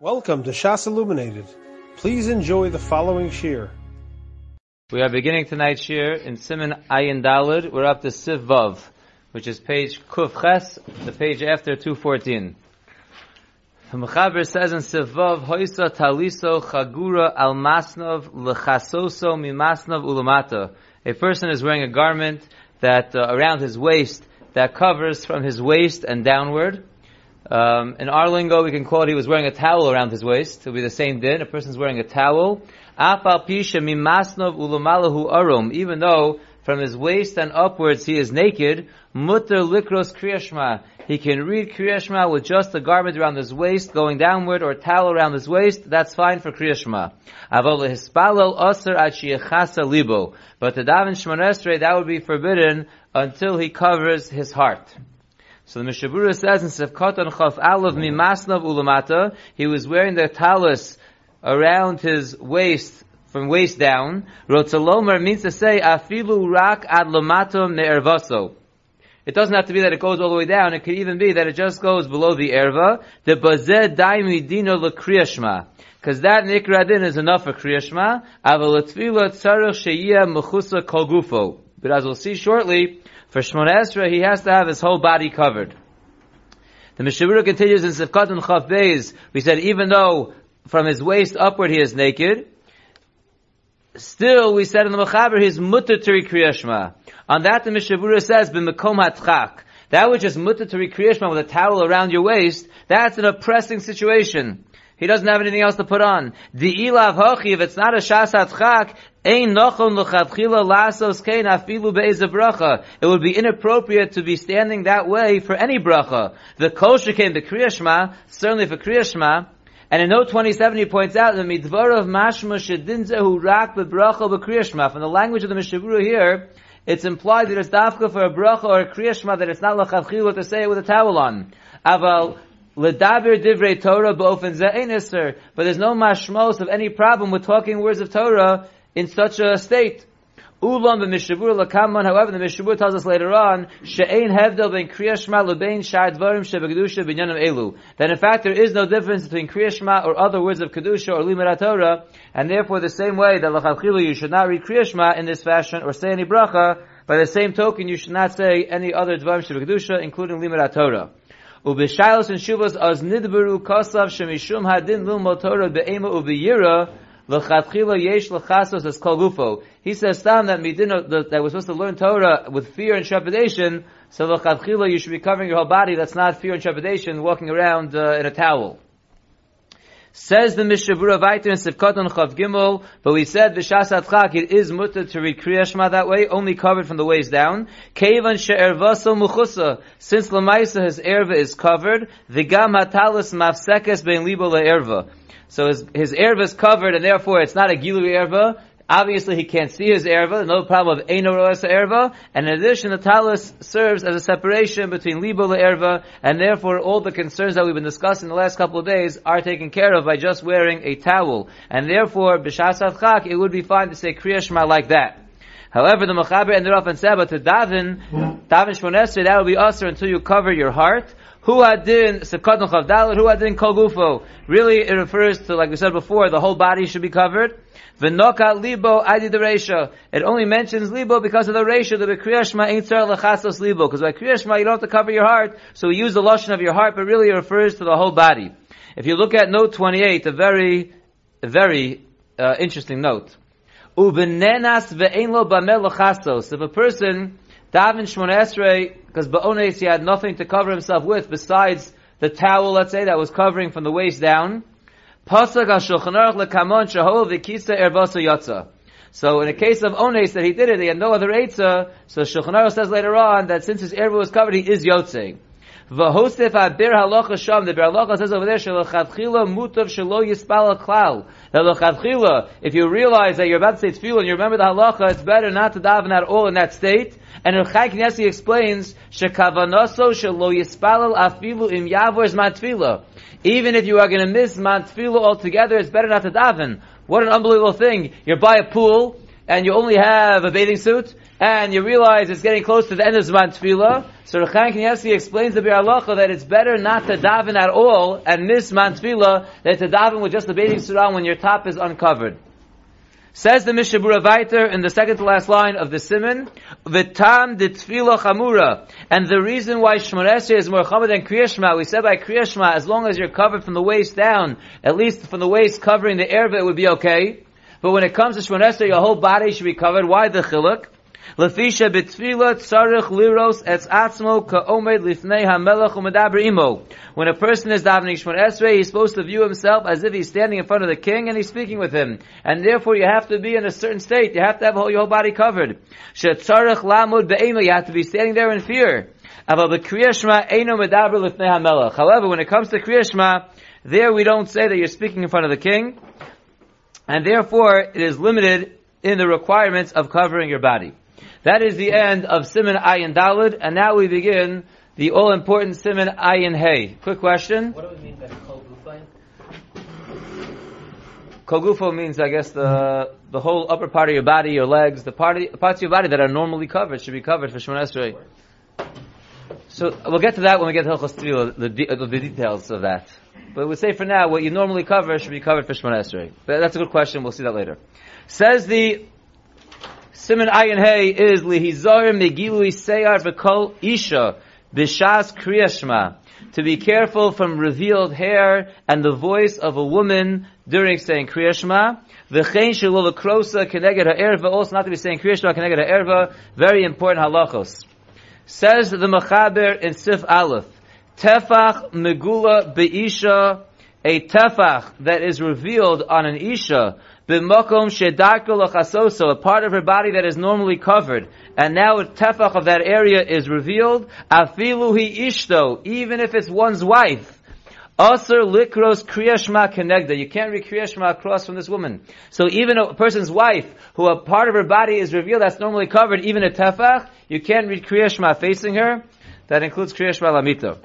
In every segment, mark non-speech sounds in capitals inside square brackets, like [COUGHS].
Welcome to Shas Illuminated. Please enjoy the following shir. We are beginning tonight's shir in Siman Ayin Dalid. We're up to Siv Vav, which is page Kuf Ches, the page after 214. The Mechaber says in Siv Vav, Hoisa taliso chagura al masnov lechasoso mimasnov ulamata. A person is wearing a garment that uh, around his waist that covers from his waist and downward. Um, in our lingo, we can quote he was wearing a towel around his waist. It'll be the same din. A person's wearing a towel. Even though from his waist and upwards he is naked, mutter likros kriyashma. He can read kriyashma with just a garment around his waist going downward or towel around his waist. That's fine for kriyashma. But to daven shmonesre, that would be forbidden until he covers his heart. So the Mishabura says in Sefkatan Chaf Alav Mimasnav Ulamata, he was wearing the talus around his waist, from waist down. Rotzalomer means to say, Afilu Rak Ad Lamato Me'ervaso. It doesn't have to be that it goes all the way down. It could even be that it just goes below the erva. The bazeh daimi dino lekriyashma. Because that nikradin is enough for kriyashma. Aval tefillah tzarech sheyiyah mechusa kol But as we'll see shortly, for Shmona Esra, he has to have his whole body covered. The Mishabura continues in Sifkat and Chav Beis, we said even though from his waist upward he is naked, still we said in the Mechaber he's mutter to. On that the Mishabura says, b'mekom hatchak. That which is mutter to kriyashma with a towel around your waist, that's an oppressing situation. He doesn't have anything else to put on. The ilav hochi, if it's not a shasat chak, ein nochon l'chatchila lasos kein afilu bracha. It would be inappropriate to be standing that way for any bracha. The kosher came to kriyashma, certainly for kriyashma, and in note 27 he points out the midvar of mashma shedinzehu rak bebracha bekriyashma. From the language of the Mishavuru here, it's implied that it's dafka for a bracha or a kriyashma that it's not l'chatchila to say it with a towel on. Aval, Ledaber divrei Torah b'ofen ze'enisr. But there's no mashmos of any problem with talking words of Torah in such a state. Ulam b'mishavur lakaman, however, the Mishavur tells us later on, she'ein hevdel ben kriyashma lebein shar dvarim shebegdusha binyanim elu. That in fact there is no difference between kriyashma or other words of kedusha or limit Torah, and therefore the same way that lachalchilu you should not read kriyashma in this fashion or say any bracha, by the same token you should not say any other dvarim shebegdusha, including limit Torah. Ubishailos and Shuvas as nidberu kosav shemishum hadin lil motora be'ema ubiyira l'chatchila yesh l'chasos as kol gufo. He says that, that we're supposed to learn Torah with fear and trepidation. So l'chatchila you should be covering your whole body. That's not fear and trepidation, walking around uh, in a towel. Says the Mishabura Vaiter in Sivkot Chav Gimel, but we said V'shas Atchak, it is mutter to read Kriya that way, only covered from the waist down. Kevan she'ervaso muchusa, since Lamaisa his erva is covered, V'gam hatalis mafsekes ben libo le'erva. So his, his erva is covered, and therefore it's not a gilu erva, Obviously, he can't see his erva, no problem of Roesa erva, and in addition, the talus serves as a separation between Libo erva, and therefore all the concerns that we've been discussing the last couple of days are taken care of by just wearing a towel. And therefore, B'shas Chak, it would be fine to say Kriya like that. However, the Mechaber ended up and said, but to daven, daven Shmonesri, that would be usher until you cover your heart. Who adin sekad chavdalit? Who adin kol Really, it refers to, like we said before, the whole body should be covered. V'noka libo adi the resha. It only mentions libo because of the resha. The bekriyashma ain't tzar lechasos libo. Because by kriyashma you don't have to cover your heart, so we use the lotion of your heart, but really it refers to the whole body. If you look at note 28, a very, very uh, interesting note. Ubenenas. If a person daven shmona esrei because Ba'ones he had nothing to cover himself with besides the towel, let's say, that was covering from the waist down. Pasag HaShulchan Aruch lekamon shahol. So in the case of Ones that he did it, he had no other Eitzah, so Shulchan Aruch says later on that since his erva was covered, he is yotzei. V'hosef abir halacha sham. The bir halacha says over there, shalachatchila mutav shelo yispal klal. That lachatchila, if you realize that you're about to say tefillah and you remember the halacha, it's better not to daven at all in that state. And Rechaim Kanievsky explains, shekavanoso shelo yispal afilu im yavor matfila. Even if you are going to miss matfila altogether, it's better not to daven. What an unbelievable thing. You're by a pool, and you only have a bathing suit, and you realize it's getting close to the end of Zman Tefillah, so Rechaim Kanievsky explains the Bir that it's better not to daven at all and miss Zman Tefillah than to daven with just the bathing suit when your top is uncovered. Says the Mishnah Berurah Viter in the second to last line of the Simon, V'tam de tefillah chamura. And the reason why Shmonesre is more chamur than Kriyashma, we said by Kriyashma, as long as you're covered from the waist down, at least from the waist covering the erva, it would be okay. But when it comes to Shmonesre, your whole body should be covered. Why the chiluk? Tzarich liros etz atzmo lifnei u'medaber imo. When a person is davening Shmon Esrei, he's supposed to view himself as if he's standing in front of the king and he's speaking with him. And therefore you have to be in a certain state. You have to have your whole body covered. Shetzarich lamud be'emo. You have to be standing there in fear. However, when it comes to Kriyashma, there we don't say that you're speaking in front of the king, and therefore it is limited in the requirements of covering your body. That is the end of Simon Ayin Dalid, and now we begin the all-important Simon Ayin Hey. Quick question. What do we mean by kol? Kogufo means, I guess, the the whole upper part of your body, your legs, the part of, parts of your body that are normally covered should be covered for Shemon Esrei. So we'll get to that when we get to Hilchos the, de- the details of that. But we'll say for now, what you normally cover should be covered for Shemon Esrei. That's a good question. We'll see that later. Says the Simon Ayin Hey is lihizar megilui seyar v'kol isha b'shas kriyashma. To be careful from revealed hair and the voice of a woman during saying kriyashma. V'chein shalol krosa keneged ha'erva. Also not to be saying kriyashma keneged ha'erva. Very important halachos. Says the Mechaber in Sif Aleph. Tefach megula be'isha. A tefach that is revealed on an isha b'makom shedarko lachasoso, a part of her body that is normally covered, and now a tefach of that area is revealed. Afilu hi ishto, even if it's one's wife. Aser likros kriyashma kenegda. You can't read kriyashma across from this woman. So even a person's wife, who a part of her body is revealed that's normally covered, even a tefach, you can't read kriyashma facing her. That includes kriyashma lamito.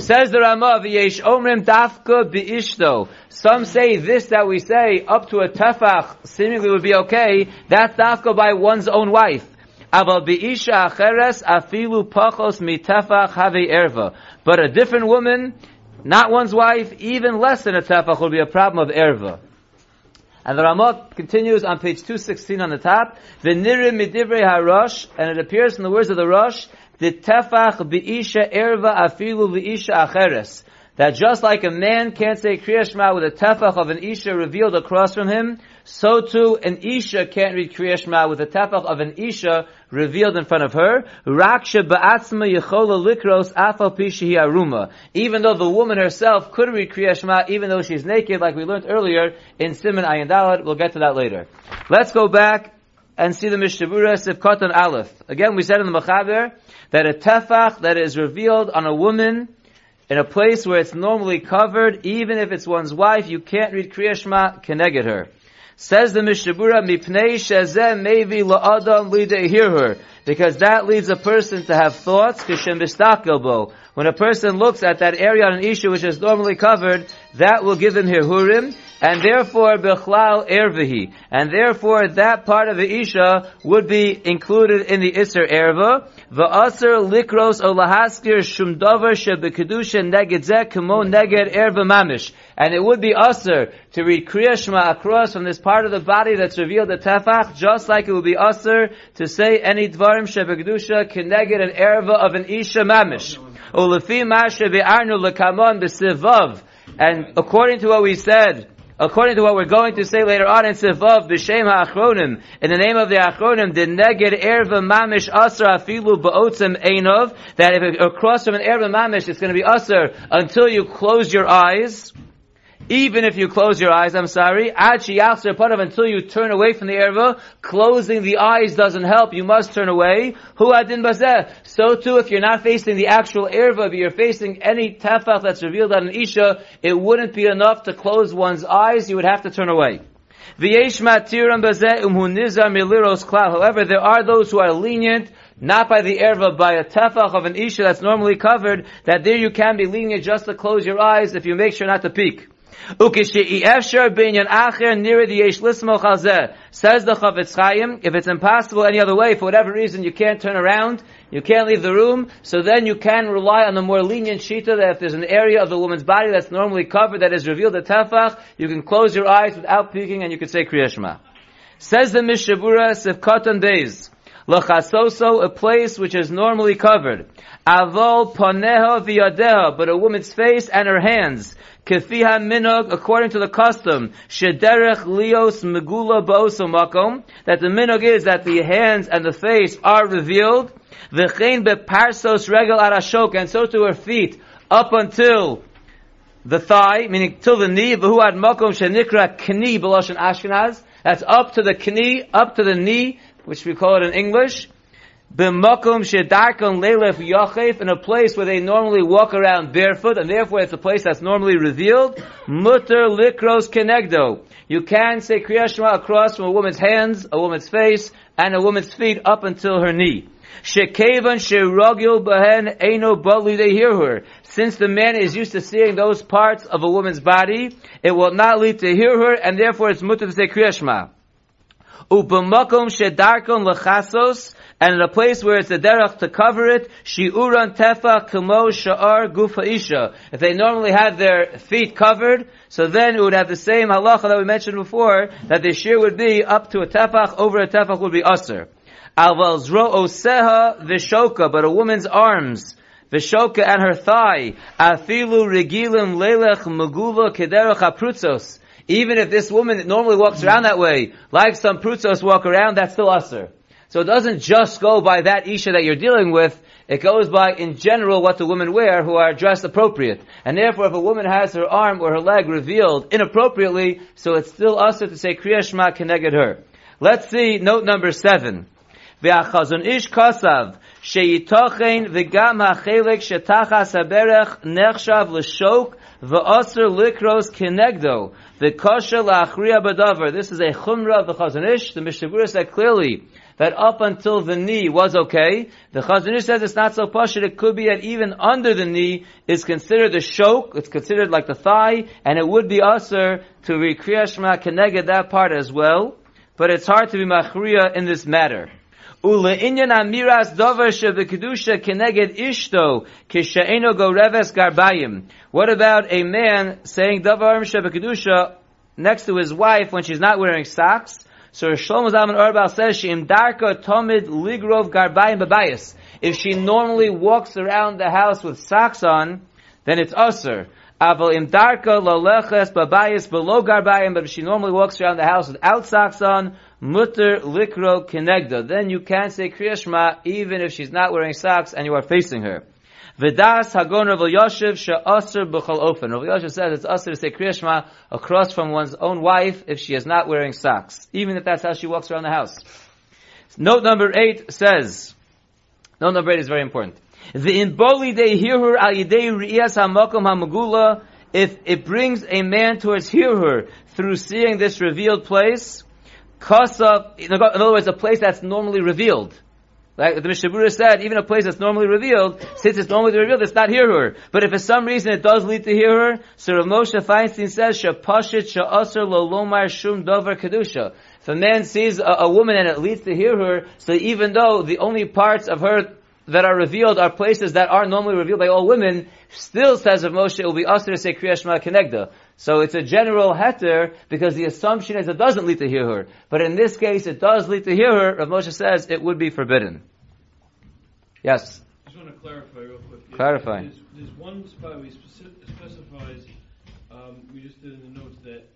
Says the Ramah, V'yesh omrim dafka bi'ishto. Some say this that we say up to a tefach seemingly would be okay. That's dafka by one's own wife. But a different woman, not one's wife, even less than a tefach will be a problem of erva. And the Ramah continues on page 216 on the top, V'nirim midivrei harosh, and it appears in the words of the Rosh, tefach bi'isha erva afilu bi'isha acheres. That just like a man can't say Kriya Shema with a tefach of an isha revealed across from him, so too an isha can't read Kriya Shema with a tefach of an isha revealed in front of her. Raksha ba'atzma yechola likros afal pishihi aruma. Even though the woman herself could read Kriya Shema, even though she's naked, like we learned earlier in Simon Ayin Dalet, we'll get to that later. Let's go back and see the Mishnah Berurah Sivkot and Aleph. Again, we said in the Mechaber that a tefach that is revealed on a woman in a place where it's normally covered, even if it's one's wife, you can't read Kriya Shema keneged her. Says the Mishnah Berurah, mipnei shezeh mevi la'adam lidei Hear her. because that leads a person to have thoughts, kishem bistakelbo. When a person looks at that area on an issue which is normally covered, that will give him hirhurim, and therefore bechlal ervahi, and therefore that part of the isha would be included in the iser erva. Va'aser likros o lahaskir shum davar shebekedusha neged zeh kamo neged erva mamish. And it would be aser to read Kriya Shema across from this part of the body that's revealed at Tefach, just like it would be aser to say any dvarim shebekedusha keneged an erva of an isha mamish. Ulefi mashe be'arnu lekamon b'sivav. And according to what we said, according to what we're going to say later on in B'Shem HaAchronim, in the name of the Achronim, the Neged Erva Mamish Asr Afilu Ba'otzim Einov, that if it, across from an Erva Mamish, it's going to be Asr until you close your eyes, even if you close your eyes, I'm sorry, until you turn away from the erva, closing the eyes doesn't help, you must turn away. Hu adin bazeh. So too, if you're not facing the actual erva, but you're facing any tefach that's revealed on an isha, it wouldn't be enough to close one's eyes, you would have to turn away. However, there are those who are lenient, not by the erva, by a tefach of an isha that's normally covered, that there you can be lenient just to close your eyes if you make sure not to peek. Says the Chafetz Chaim, if it's impossible any other way, for whatever reason you can't turn around, you can't leave the room, so then you can rely on the more lenient shita that if there's an area of the woman's body that's normally covered, that is revealed at tefach, you can close your eyes without peeking and you can say Kriyashma. Says the Mishabura Sefkatan Days. Lachasoso, a place which is normally covered. Avol paneha viyadeha, but a woman's face and her hands. Kefiha minog, according to the custom, shederech lios megula ba'osomakom, that the minog is that the hands and the face are revealed. V'chein beparsos regel arashok, and so to her feet, up until the thigh, meaning till the knee, v'hu ad makom shenikra kni b'loshen Ashkenaz, that's up to the knee, up to the knee, which we call it in English. B'makom shedarkon leilef yachef, in a place where they normally walk around barefoot, and therefore it's a place that's normally revealed. Mutter likros kenegdo. You can say Kriya Shema across from a woman's hands, a woman's face, and a woman's feet up until her knee. Shekevan sheragil behen eno butli, they hear her. Since the man is used to seeing those parts of a woman's body, it will not lead to hear her, and therefore it's mutter to say Kriya Shema. Upamakom shedarkon lechasos, and in a place where it's a derech to cover it, shi'uran tefa kamo sha'ar gufa isha. If they normally have their feet covered, so then it would have the same halacha that we mentioned before, that the shear would be up to a tefach, over a tefach would be usr. Alval zro oseha vishoka, but a woman's arms, vishoka and her thigh, afilu regilim lelech magula kederach aprutzos. Even if this woman that normally walks around that way, like some prutzos walk around, that's still usr. So it doesn't just go by that isha that you're dealing with, it goes by in general what the women wear who are dressed appropriate. And therefore if a woman has her arm or her leg revealed inappropriately, so it's still usr to say Kriya Shema keneged her. Let's see note number seven. Ve'achazon ish kasav, sheyitochen v'gam ha'chelek shetachas haberech nechshav l'shok v'asr likros kenegdo v'kosha la'achriya b'davar. This is a chumrah of the Chazanish. The Mishnah said clearly that up until the knee was okay. The Chazanish says it's not so pashut. It could be that even under the knee is considered a shok. It's considered like the thigh, and it would be usher to rekriya shema keneged that part as well. But it's hard to be machriya in this matter. Ule inyan amiras dover shebekedusha keneged ishto kishaeno go reves garbayim. What about a man saying davar shebekedusha next to his wife when she's not wearing socks? So Shlomo Zalman Auerbach says she imdarka tomid ligrov garbayim babayis. If she normally walks around the house with socks on, then it's usher. Aval imdarka laleches babayis below garbayim, but if she normally walks around the house without socks on, mutter likro kenegda. Then you can say Kriya Shema even if she's not wearing socks and you are facing her. V'das hagon Rav Yoshev she'aser b'chol ofen. Rav Yoshev says it's aser to say Kriya Shema across from one's own wife if she is not wearing socks, even if that's how she walks around the house. Note number eight says, note number eight is very important. The inboli they hear her al yidei riyas hamakom hamagula. If it brings a man towards hear her through seeing this revealed place, kasa, in other words, a place that's normally revealed. Like the Mishabura said, even a place that's normally revealed, since it's normally revealed, it's not hear her. But if for some reason it does lead to hear her, so Rav Moshe Feinstein says, Shapashit sha'asr lo lomar shum dover kedusha. If a man sees a, a woman and it leads to hear her, so even though the only parts of her that are revealed are places that are normally revealed by all women, still says of Moshe, it will be usher to say Kriya Shema Kenegda. So it's a general heter because the assumption is it doesn't lead to hear her. But in this case, it does lead to hear her. Rav Moshe says it would be forbidden. Yes. I just want to clarify real quick. Clarify. There's, there's one spot we speci- specifies, um, we just did in the notes that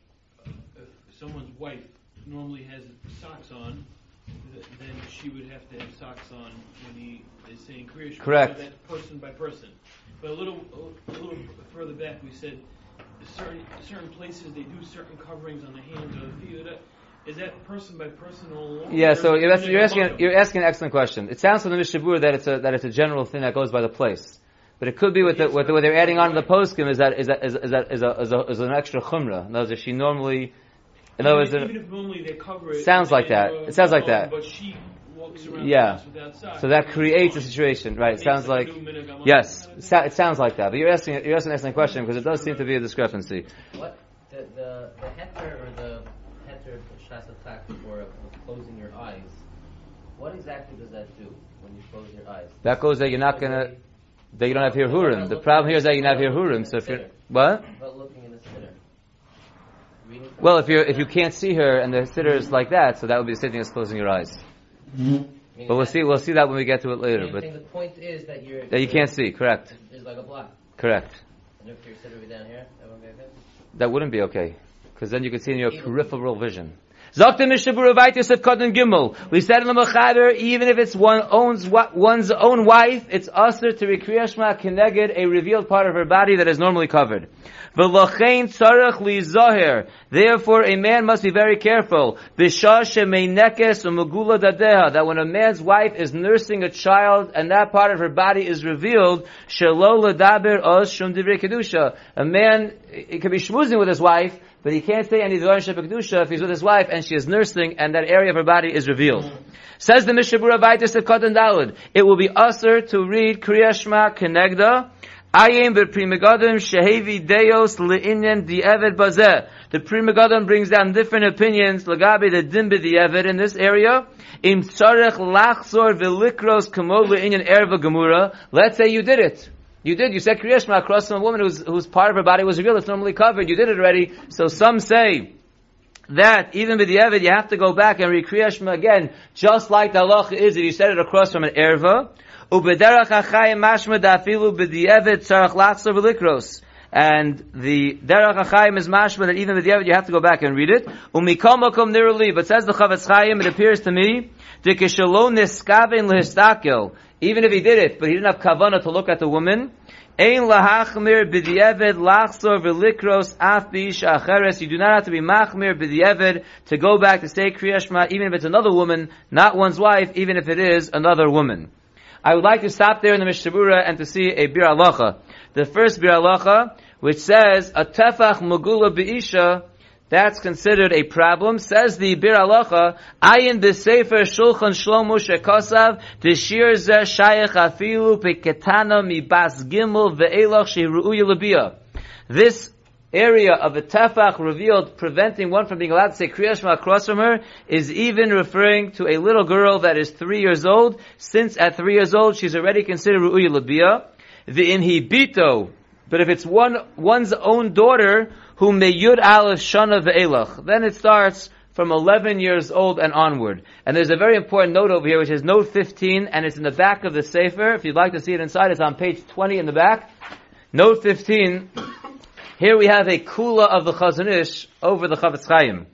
uh, if someone's wife normally has socks on, then she would have to have socks on when he is saying Shema. Correct. That's person by person. But a little, a little further back, we said certain certain places they do certain coverings on the hands or the feet. Is that person by person all along? Yeah, so you're asking, you're asking, you're asking an excellent question. It sounds from the Mishabur that it's a, that it's a general thing that goes by the place. But it could be with the, with the, what they're adding on to the poskim is that, is that, is, is that, is, a, is, a, is an extra chumrah. In other words, if she normally, in other words, even, even if normally they cover it. Sounds like that. It sounds like that. But she walks around Yeah. the house without so that creates a situation, right? It sounds like, new minhag among yes, them. it, sounds like that. But you're asking, you're asking an excellent question because it does seem to be a discrepancy. What? the the the heter or the heter shasatak for closing your eyes. What exactly does that do when you close your eyes? That goes that you're not gonna, that you don't have hirhurim. The problem here is that you don't have hirhurim. So if you're, what? But looking in the sitter. Well, if you're, if you can't see her and the sitter is like that, so that would be the same thing as closing your eyes. Mm-hmm. meaning But we'll see, we'll see that when we get to it later. But the point is that you're that you can't see, correct, There's like a block. correct. And if your sitter be down here, that would be okay. That wouldn't be okay, because then you could see in your peripheral vision. Zakta Mishabura Vaitis of Kadon Gimel. We said in the Machaber, even if it's one owns one's own wife, it's usher to rekriyashma keneged a revealed part of her body that is normally covered. V'lochein tzarech li zoher. Therefore, a man must be very careful. That when a man's wife is nursing a child and that part of her body is revealed. A man, it could be schmoozing with his wife, but he can't say any Dvarim Sheba Kedusha if he's with his wife and she is nursing and that area of her body is revealed. Says the Mishabura Vaitis of Katan Dalid, it will be usher to read Kriya Shema Kenegda, Ayim Primigadim Shehevi Deos Le'inyan Di'evet Bazeh. The Primigadim brings down different opinions, Lagabi the Dimbi Di'evet in this area. Im Tzarech Lachzor Velikros Kamod Le'inyan Erva Gemura. Let's say you did it. You did. You said Kriya Shema across from a woman whose, whose part of her body was revealed. It's normally covered. You did it already. So some say that even with the Evid, you have to go back and read Kriya Shema again, just like the halacha is that you said it across from an erva. And the derech achayim is mashma that even with the Evid, you have to go back and read it. Umikom makom nirali. But says the Chavetz Chaim, it appears to me, Dikishalo niskaven lehistakel. Even if he did it, but he didn't have kavana to look at the woman, Ein lahachmir b'di'eved lachzor v'likros af b'isha acheres. You do not have to be machmir b'di'eved to go back to say Kriya Shema, even if it's another woman, not one's wife, even if it is another woman. I would like to stop there in the Mishabura and to see a bir alacha. The first bir alacha, which says, a tefach magula b'isha, that's considered a problem. Says the Bir Alacha, Ayin b'sefer shulchan shlomo shekasav, t'shir zeh shayach afilu peketana mi bas gimel ve'elach sheru'uya labia. This area of a tefach revealed preventing one from being allowed to say Kriya Shema across from her is even referring to a little girl that is three years old, since at three years old she's already considered Ru'uya Labia. The inhibito, but if it's one, one's own daughter, who meyud aleph shana ve'elach, then it starts from 11 years old and onward. And there's a very important note over here, which is note 15, and it's in the back of the Sefer. If you'd like to see it inside, it's on page 20 in the back. Note 15. Here we have a kula of the Chazanish over the Chavetz Chaim.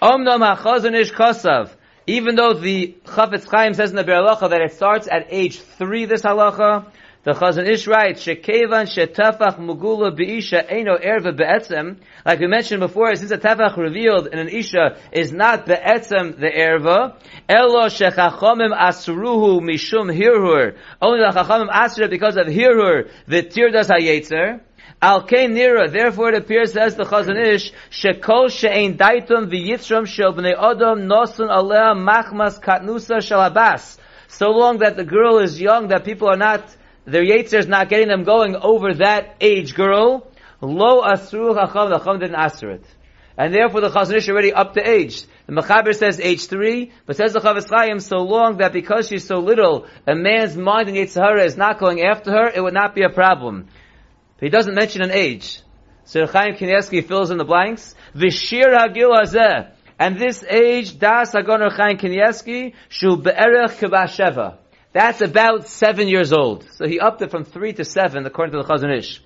Omnam ha-Chazon Ish kasav. Even though the Chavetz Chaim says in the Be'er Halacha that it starts at age three, this halacha, the Chazon Ish writes, Shekevan shetafach mugula be'isha eino erva be'etzem. Like we mentioned before, since a tefach revealed in an isha is not be'etzem the erva, elo shechachomim asruhu mishum hirhur. Only the chachamim asr it because of hirhur, the tirdas hayetzer. Al kein nira, therefore it appears says the Chazon Ish, shekol she'ein daitum v'yitzram shel b'nei odom nosun alea machmas katnusa shalabas. So long that the girl is young, that people are not, their yetzer is not getting them going over that age girl, lo asru chacham, the chacham didn't answer it. And therefore the Chazon Ish already up to age. The Mechaber says age three, but says the Chavetz Chaim so long that because she's so little, a man's mind in Yitzhara is not going after her, it would not be a problem. But he doesn't mention an age. So Chaim Kanievsky fills in the blanks. Vishir Hagil Hazeh. And this age, Das Hagoner Chaim Kanievsky, Shu Be'erech Kibasheva. That's about seven years old. So he upped it from three to seven, according to the Chazon Ish.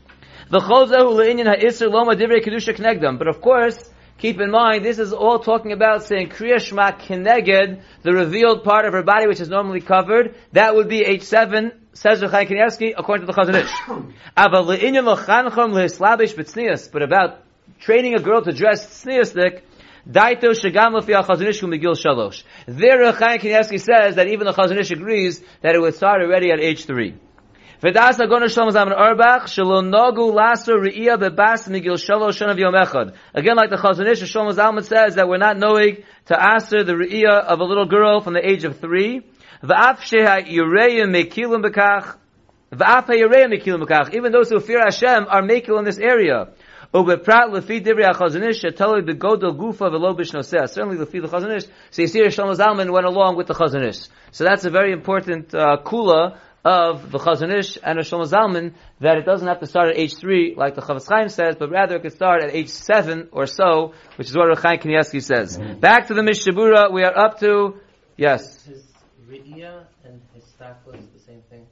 The Chozahu Le'inyan Ha'isr Loma Kedusha Knegdam. But of course, keep in mind, this is all talking about saying Kriya Shema Keneged, the revealed part of her body which is normally covered. That would be age seven, says Rechaim Kanievsky, according to the Chazon Ish. [COUGHS] Aval Le'inyan Lochanchom Le'islabish B'tznias. But about training a girl to dress tzniastic, Daito Shagam Lefi HaChazon Ish Megil Shalosh. There Rechaim Kanievsky says that even the Chazon Ish agrees that it would start already at age three. V'das agon Shlomo Zalman Auerbach shelo nogu laso re'iyah bebas migil shalosh shana v'yom echad. Again, like the Chazon Ish, Shlomo Zalman says that we're not knowing to answer the re'iyah of a little girl from the age of three. V'af sheha yireyim mekilim bekach. V'af ha'yireyim mekilim bekach. Even those who fear Hashem are mekil in this area. Ubeprat lefi dibri achazanish shetoli begodol gufa velo bishnoseh. Certainly lefi the chazanish. So Yisir Shlomo Zalman went along with the chazanish. So that's a very important uh, kula of the Chazanish and the Shlomo Zalman that it doesn't have to start at age three like the Chavetz Chaim says, but rather it could start at age seven or so, which is what Rechaim Kanievsky says. Back to the Mishabura, we are up to yes. His Re'iyah and his Stakla is the same thing.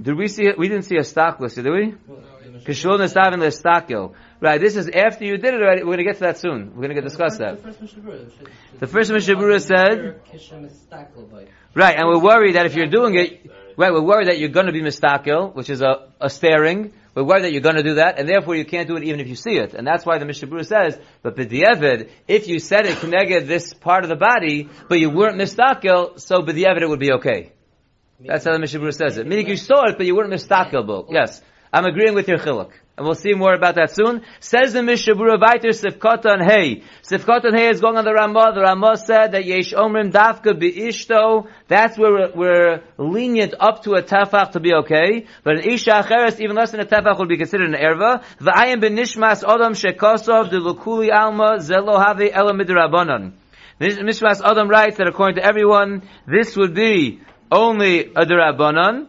Did we see it? We didn't see a stockless, did we? Kishul Nestavin Lestakil. Right, this is after you did it already. We're going to get to that soon. We're going to get discuss that. The first Mishabura. The first Mishabura said, Kishem is Stakla by. right, and we're worried that if you're doing it, right, we're worried that you're going to be mistakil, which is a, a staring. We're worried that you're going to do that, and therefore you can't do it even if you see it. And that's why the Mishabura says, but b'di'evid, if you said it connected this part of the body, but you weren't mistakil, so b'di'evid it would be okay. That's how the Mishabura says it. Meaning you saw it, but you weren't mistakil. Yes. I'm agreeing with your chiluk. And we'll see more about that soon. Says the Mishabura Viter Sifkatan Hey. Sifkatan Hey is going on the Ramah. The Ramah said that Yesh Omrim Dafka Be'ishto. That's where we're, we're lenient up to a tefach to be okay. But an Isha Acheres, even less than a tefach would be considered an erva. V'ayim benishmas Adam Shekosov de Lukuli Alma Zelo Have Ela Midrabanan. Nishmas Adam writes that according to everyone, this would be only a derabanan.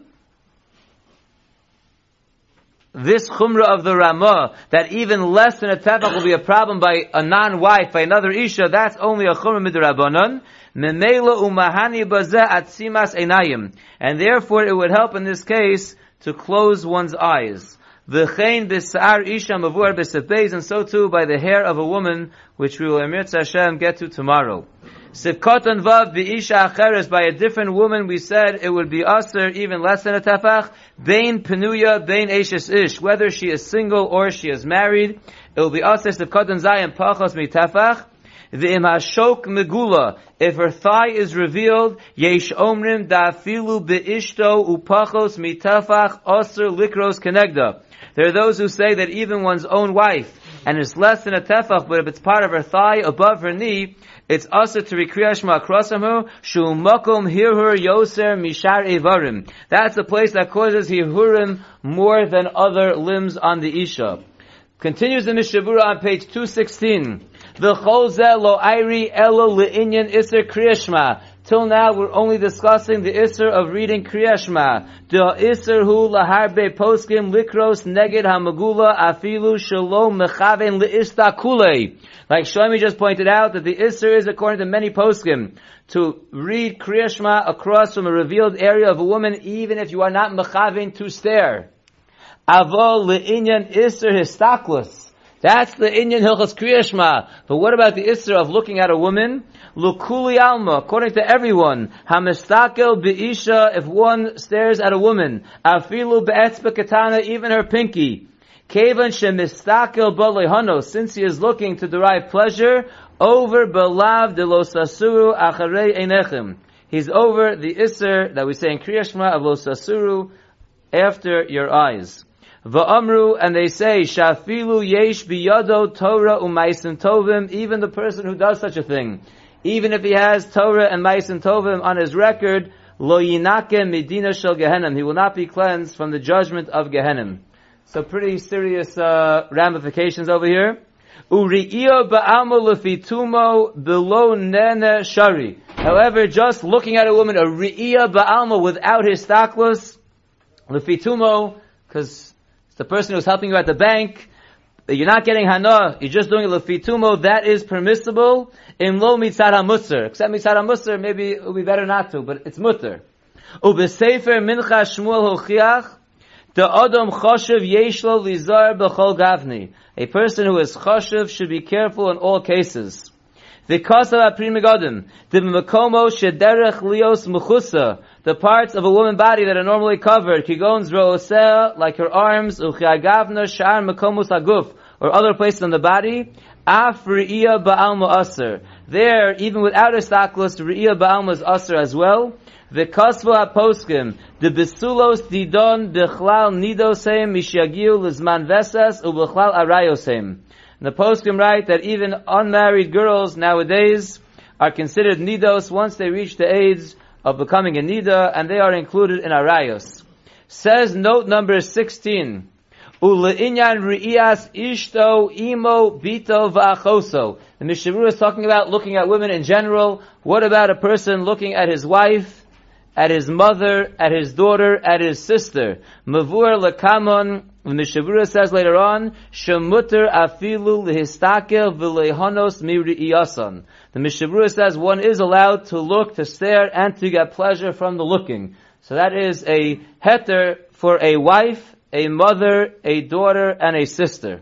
This chumrah of the Ramah, that even less than a tefach will be a problem by a non-wife, by another isha, that's only a chumrah midrabanan. Memela umahani bazeh atzimas einayim. And therefore it would help in this case to close one's eyes. V'chein b'sa'ar isha mavuar b'sepez, and so too by the hair of a woman, which we will Emir Hashem get to tomorrow. Sivkot and Vav B'isha Acheres, by a different woman, we said it would be Aser, even less than a Tefach, Bain Penuya, Bain Ashes Ish, whether she is single or she is married, it will be Aser Sivkot and Zayin Pachos Mi Tefach, V'im hashok megula, if her thigh is revealed, yesh omrim da'afilu be'ishto upachos mitafach aser likros kenegda. There are those who say that even one's own wife, and it's less than a tefach, but if it's part of her thigh above her knee, it's also to from her, shu makom hirhur yoser mishar evarim. That's the place that causes hihurim more than other limbs on the isha. Continues the Mishabura on page 216. The Cholze lo airi elo le'inyan iser kriyashma. Till now we're only discussing the iser of reading kriyashma. The iser hu laharbe poskim likros neged hamagula afilu shalom mechaven le'ista kule. Like Shlomi just pointed out that the iser is according to many poskim to read kriyashma across from a revealed area of a woman even if you are not mechaven to stare. Avol le'inyan iser histaklus. That's the Inyan Hilchas Kriyashma. But what about the Isra of looking at a woman? Lukuli Alma, according to everyone, Hamistakel Be'isha, if one stares at a woman, Afilu Be'etzba Katana, even her pinky. Kevan Shemistakel Balehano, since he is looking to derive pleasure, over Belav de Losasuru Acharei Einechem. He's over the Isser that we say in Kriyashma of Losasuru, after your eyes. Va'amru, and they say, Shafilu yesh biyado Torah umaisim tovim, even the person who does such a thing, even if he has Torah and maisim tovim on his record, lo yinake medina shel Gehenim, he will not be cleansed from the judgment of Gehenim. So pretty serious uh, ramifications over here. Shari. However, just looking at a woman, a ri'ia ba'alma without his staklos, lefitumo, because the person who's helping you at the bank. You're not getting hana. You're just doing a lefitumo. That is permissible in lo mitzad musr. Except mitzad musr, maybe it would be better not to, but it's mutter. Ubesefer mincha shmuel hochiach. The adam choshev yeshlo lizar b'chol gavni. A person who is choshev should be careful in all cases. The kasav aprimigodim. The makomo shederech lios mechusa the parts of a woman's body that are normally covered, kigons ro'oseh, like her arms, uchiagavna, shar makomus aguf, or other places on the body, af re'iyah ba'al mu'asr. There, even without a staklos, re'iyah ba'al asr as well. The kasva poskim, the besulos didon bechlal nidosem mishagiu lizman vesas ubechlal arayosem. The poskim write that even unmarried girls nowadays are considered nidos once they reach the age of becoming a nida, and they are included in arayos. Says note number 16, Ule'inyan ri'iyas ishto imo bito va'achoso. The Mishabura is talking about looking at women in general. What about a person looking at his wife, at his mother, at his daughter, at his sister? Mavur lekamon, the Mishabura says later on, shemuter afilu lehistakel v'lehonos miri'iyasan. The Mishabura says one is allowed to look, to stare, and to get pleasure from the looking. So that is a heter for a wife, a mother, a daughter, and a sister.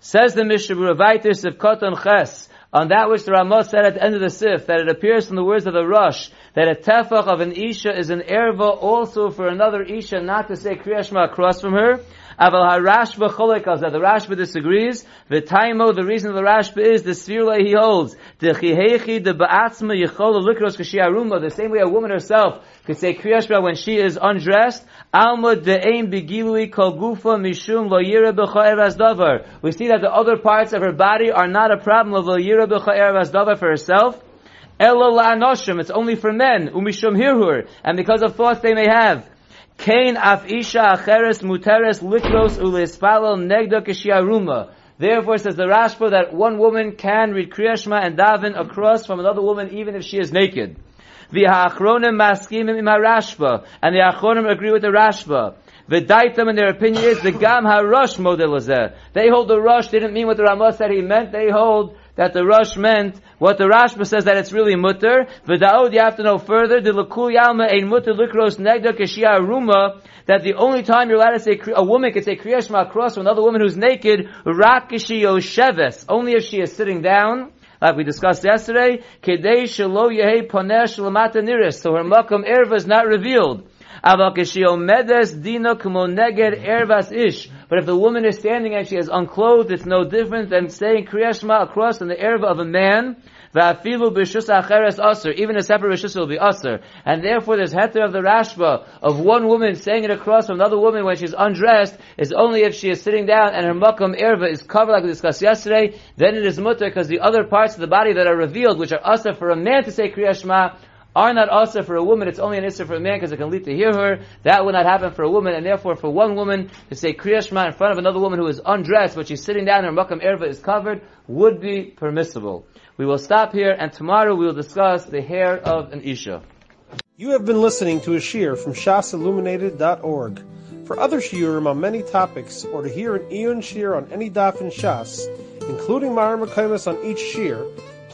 Says the Mishnah Vaitis of Koton Ches, on that which the Ramah said at the end of the Sif, that it appears from the words of the Rush, that a tefach of an Isha is an erva also for another Isha not to say Kriyashma across from her, Aval harashba cholik that the Rashba disagrees. V'taimo, the reason of the Rashba is the svirle he holds. The chihechi the ba'atzma yichol likros kashi aruma. The same way a woman herself could say kriyashma when she is undressed. Alma de'ein begilui kol gufa mishum lo yira davar. We see that the other parts of her body are not a problem of lo yira davar for herself. Ella la'anoshim, it's only for men, umishum hirhur, and because of thoughts they may have. Kain af isha acheres muteres likros ulispalel negda kishiaruma. Therefore, says the Rashba that one woman can read Kriyashma and daven across from another woman even if she is naked. The Hachronim maskimim im Rashba, and the Achronim agree with the Rashba. The Daitam, in their opinion, is the Gam HaRush model They hold the Rush didn't mean what the Ramah said he meant. They hold that the Rush meant what the Rashba says that it's really mutter. V'daod, you have to know further, the Yalma ein mutter likros negda kashia ruma, that the only time you're allowed to say, a woman can say Kriya Shema across from another woman who's naked, rak sheves, only if she is sitting down, like we discussed yesterday, kedei shelo yehe ponesh lamata niris, so her makam erva is not revealed. But if the woman is standing and she is unclothed, it's no different than saying Kriyashma across in the erva of a man. Even a separate rishus will be usher. And therefore there's heter of the rashba of one woman saying it across from another woman when she's undressed is only if she is sitting down and her makam erva is covered like we discussed yesterday, then it is mutter because the other parts of the body that are revealed, which are usher for a man to say kriyashma, are not also for a woman, it's only an issa for a man because it can lead to hear her. That would not happen for a woman, and therefore for one woman to say Kriya in front of another woman who is undressed, but she's sitting down and her makam erva is covered, would be permissible. We will stop here, and tomorrow we will discuss the hair of an Isha. You have been listening to a shear from shasilluminated.org. For other shiurim on many topics, or to hear an Eon shear on any daf in Shas, including Mara Makaimas on each shear,